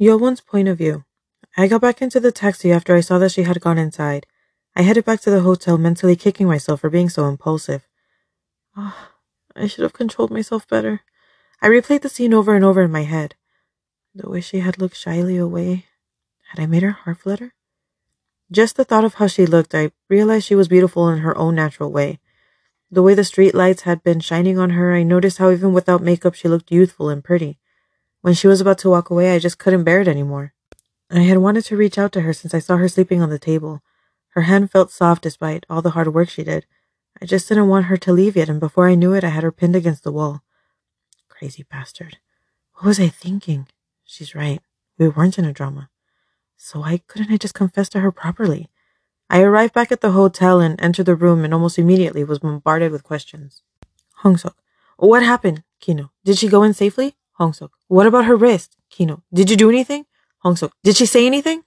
YeoOne's point of view. I got back into the taxi after I saw that she had gone inside. I headed back to the hotel, mentally kicking myself for being so impulsive. Oh, I should have controlled myself better. I replayed the scene over and over in my head. The way she had looked shyly away. Had I made her heart flutter? Just the thought of how she looked, I realized she was beautiful in her own natural way. The way the street lights had been shining on her, I noticed how even without makeup she looked youthful and pretty. When she was about to walk away, I just couldn't bear it anymore. I had wanted to reach out to her since I saw her sleeping on the table. Her hand felt soft despite all the hard work she did. I just didn't want her to leave yet, and before I knew it, I had her pinned against the wall. Crazy bastard. What was I thinking? She's right. We weren't in a drama. So why couldn't I just confess to her properly? I arrived back at the hotel and entered the room and almost immediately was bombarded with questions. Hongsuk, what happened? Kino, did she go in safely? Hongsuk, what about her wrist? Kino, did you do anything? Hongsuk, did she say anything?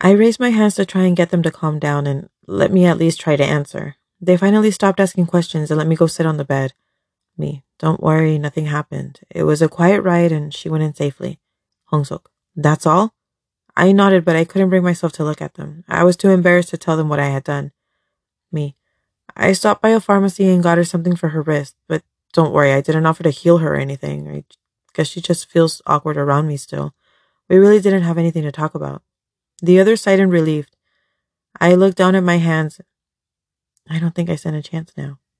I raised my hands to try and get them to calm down and let me at least try to answer. They finally stopped asking questions and let me go sit on the bed. Me, don't worry, nothing happened. It was a quiet ride and she went in safely. Hongsuk, that's all? I nodded, but I couldn't bring myself to look at them. I was too embarrassed to tell them what I had done. Me, I stopped by a pharmacy and got her something for her wrist, but don't worry, I didn't offer to heal her or anything. I guess she just feels awkward around me still. We really didn't have anything to talk about. The other sighed in relief. I looked down at my hands. I don't think I stand a chance now.